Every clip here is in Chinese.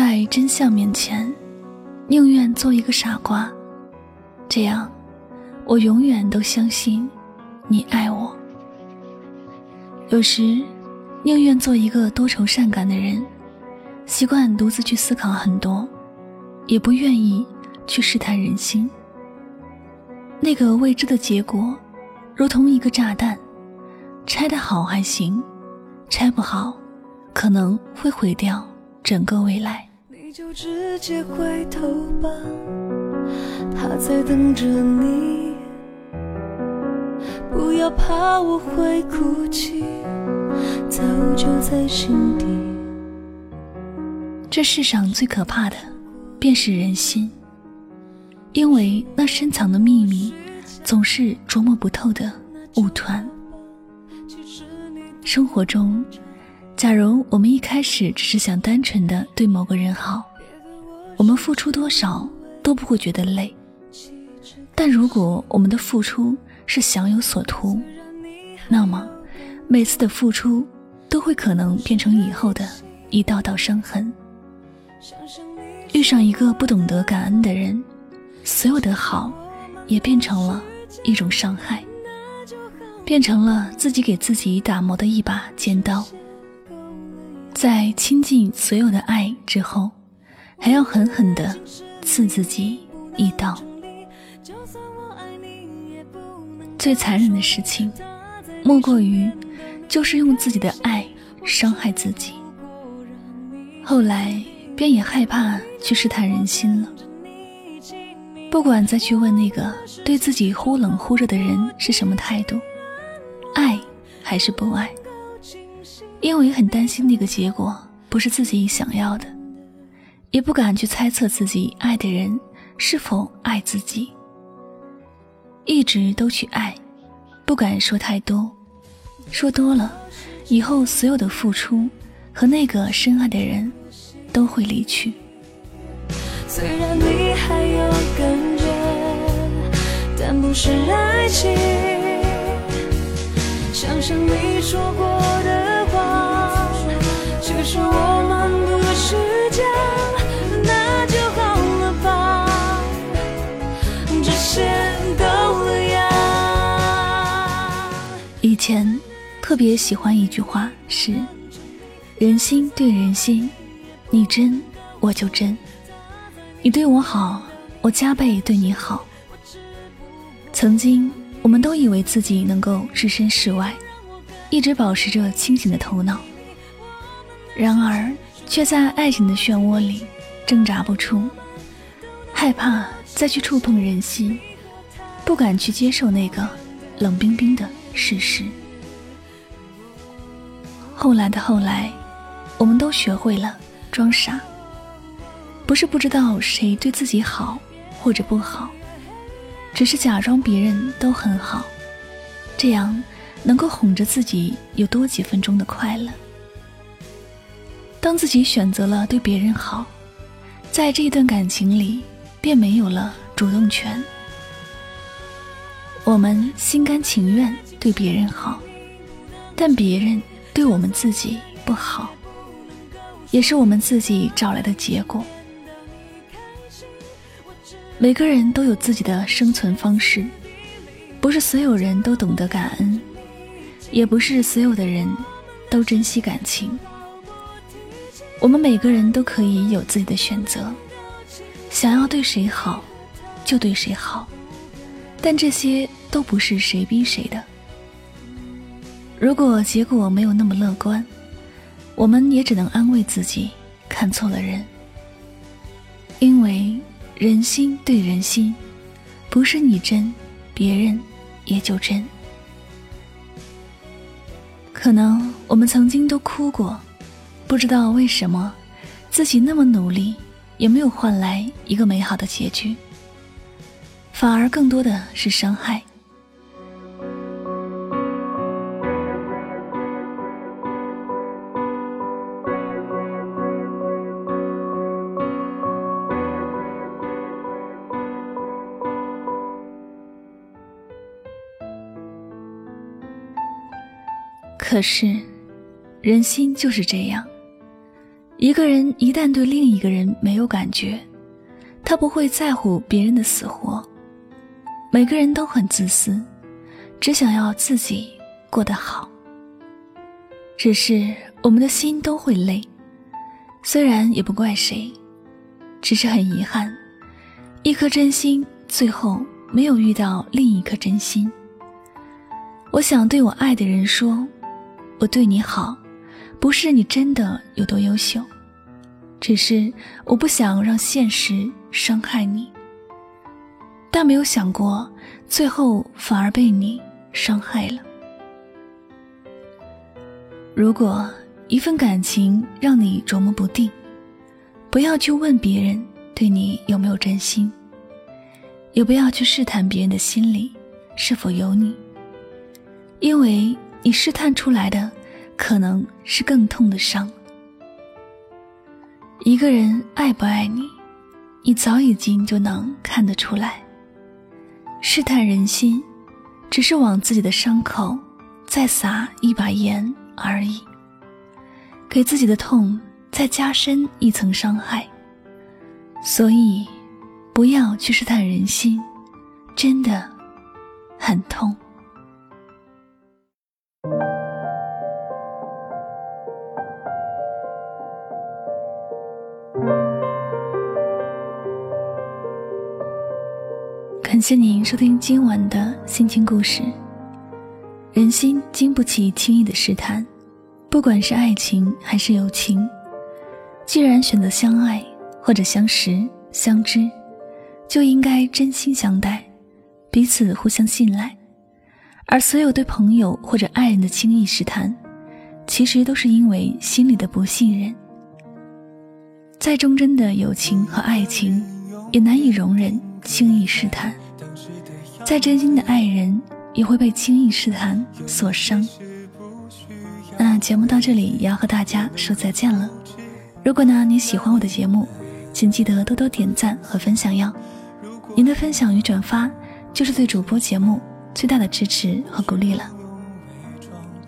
在真相面前，宁愿做一个傻瓜，这样，我永远都相信你爱我。有时，宁愿做一个多愁善感的人，习惯独自去思考很多，也不愿意去试探人心。那个未知的结果，如同一个炸弹，拆得好还行，拆不好，可能会毁掉。整个未来你就直接回头吧他在等着你不要怕我会哭泣早就在心底。这世上最可怕的便是人心。因为那深藏的秘密总是琢磨不透的雾团。生活中假如我们一开始只是想单纯的对某个人好，我们付出多少都不会觉得累。但如果我们的付出是想有所图，那么每次的付出都会可能变成以后的一道道伤痕。遇上一个不懂得感恩的人，所有的好也变成了一种伤害，变成了自己给自己打磨的一把尖刀。在倾尽所有的爱之后，还要狠狠地刺自己一刀。最残忍的事情，莫过于就是用自己的爱伤害自己。后来便也害怕去试探人心了，不管再去问那个对自己忽冷忽热的人是什么态度，爱还是不爱。因为很担心那个结果不是自己想要的，也不敢去猜测自己爱的人是否爱自己。一直都去爱，不敢说太多，说多了，以后所有的付出和那个深爱的人都会离去。虽然你还有感觉，但不是爱情。想想你说过的话，其实。我们不是以前特别喜欢一句话是：人心对人心，你真我就真，你对我好，我加倍对你好。曾经我们都以为自己能够置身事外，一直保持着清醒的头脑。然而，却在爱情的漩涡里挣扎不出，害怕再去触碰人心，不敢去接受那个冷冰冰的事实。后来的后来，我们都学会了装傻，不是不知道谁对自己好或者不好，只是假装别人都很好，这样能够哄着自己有多几分钟的快乐。当自己选择了对别人好，在这一段感情里，便没有了主动权。我们心甘情愿对别人好，但别人对我们自己不好，也是我们自己找来的结果。每个人都有自己的生存方式，不是所有人都懂得感恩，也不是所有的人都珍惜感情。我们每个人都可以有自己的选择，想要对谁好，就对谁好，但这些都不是谁逼谁的。如果结果没有那么乐观，我们也只能安慰自己看错了人，因为人心对人心，不是你真，别人也就真。可能我们曾经都哭过。不知道为什么，自己那么努力，也没有换来一个美好的结局，反而更多的是伤害。可是，人心就是这样。一个人一旦对另一个人没有感觉，他不会在乎别人的死活。每个人都很自私，只想要自己过得好。只是我们的心都会累，虽然也不怪谁，只是很遗憾，一颗真心最后没有遇到另一颗真心。我想对我爱的人说，我对你好，不是你真的有多优秀，只是我不想让现实伤害你。但没有想过，最后反而被你伤害了。如果一份感情让你琢磨不定，不要去问别人对你有没有真心，也不要去试探别人的心里是否有你，因为你试探出来的可能是更痛的伤。一个人爱不爱你，你早已经就能看得出来。试探人心，只是往自己的伤口再撒一把盐。而已，给自己的痛再加深一层伤害。所以，不要去试探人心，真的很痛。感谢您收听今晚的心情故事。人心经不起轻易的试探，不管是爱情还是友情，既然选择相爱或者相识相知，就应该真心相待，彼此互相信赖。而所有对朋友或者爱人的轻易试探，其实都是因为心里的不信任。再忠贞的友情和爱情，也难以容忍轻易试探；再真心的爱人。也会被轻易试探所伤。那节目到这里也要和大家说再见了。如果呢你喜欢我的节目，请记得多多点赞和分享哟。您的分享与转发就是对主播节目最大的支持和鼓励了。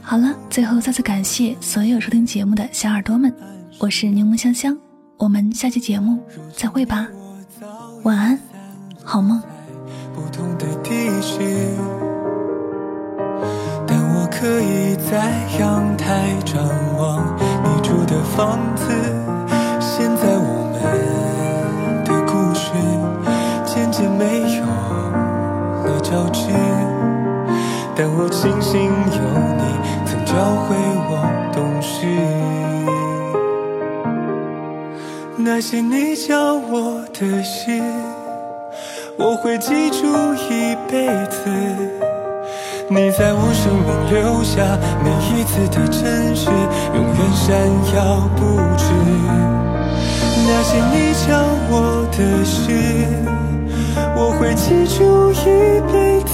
好了，最后再次感谢所有收听节目的小耳朵们，我是柠檬香香，我们下期节目再会吧。晚安，好梦。可以在阳台张望你住的房子。现在我们的故事渐渐没有了交织，但我庆幸有你曾教会我懂事。那些你教我的事，我会记住一辈子。你在我生命留下每一次的真实，永远闪耀不止。那些你教我的事，我会记住一辈子。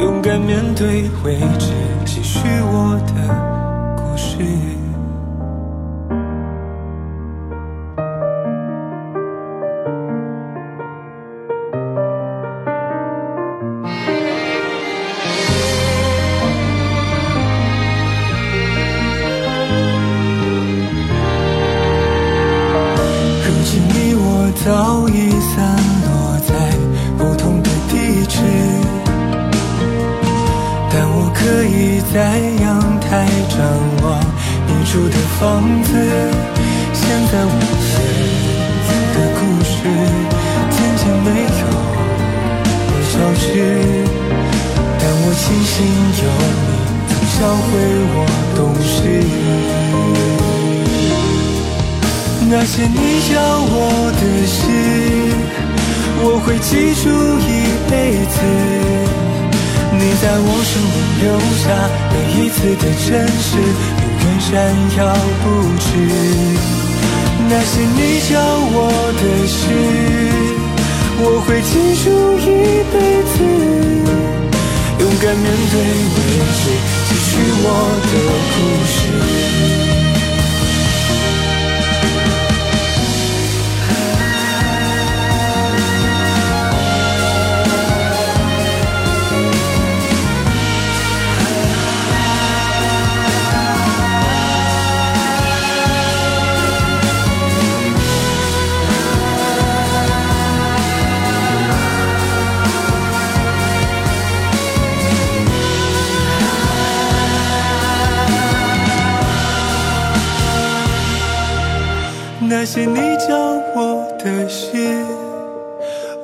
勇敢面对未知，继续我的在阳台张望你住的房子。现在我们的故事渐渐没有了消失，但我庆幸有你教会我懂事。那些你教我的事，我会记住一辈子。你在我生命留下每一次的真实，永远闪耀不止。那些你教我的事，我会记住一辈子。勇敢面对未知，继续我的故事。些你教我的事，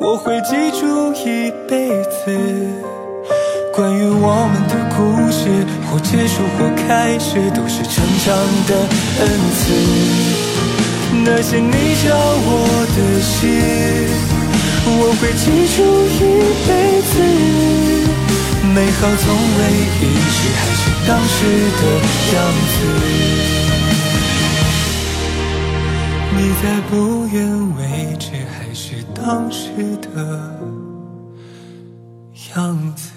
我会记住一辈子。关于我们的故事，或结束或开始，都是成长的恩赐。那些你教我的事，我会记住一辈子。美好从未遗失，还是当时的样子。在不远未知，还是当时的样子？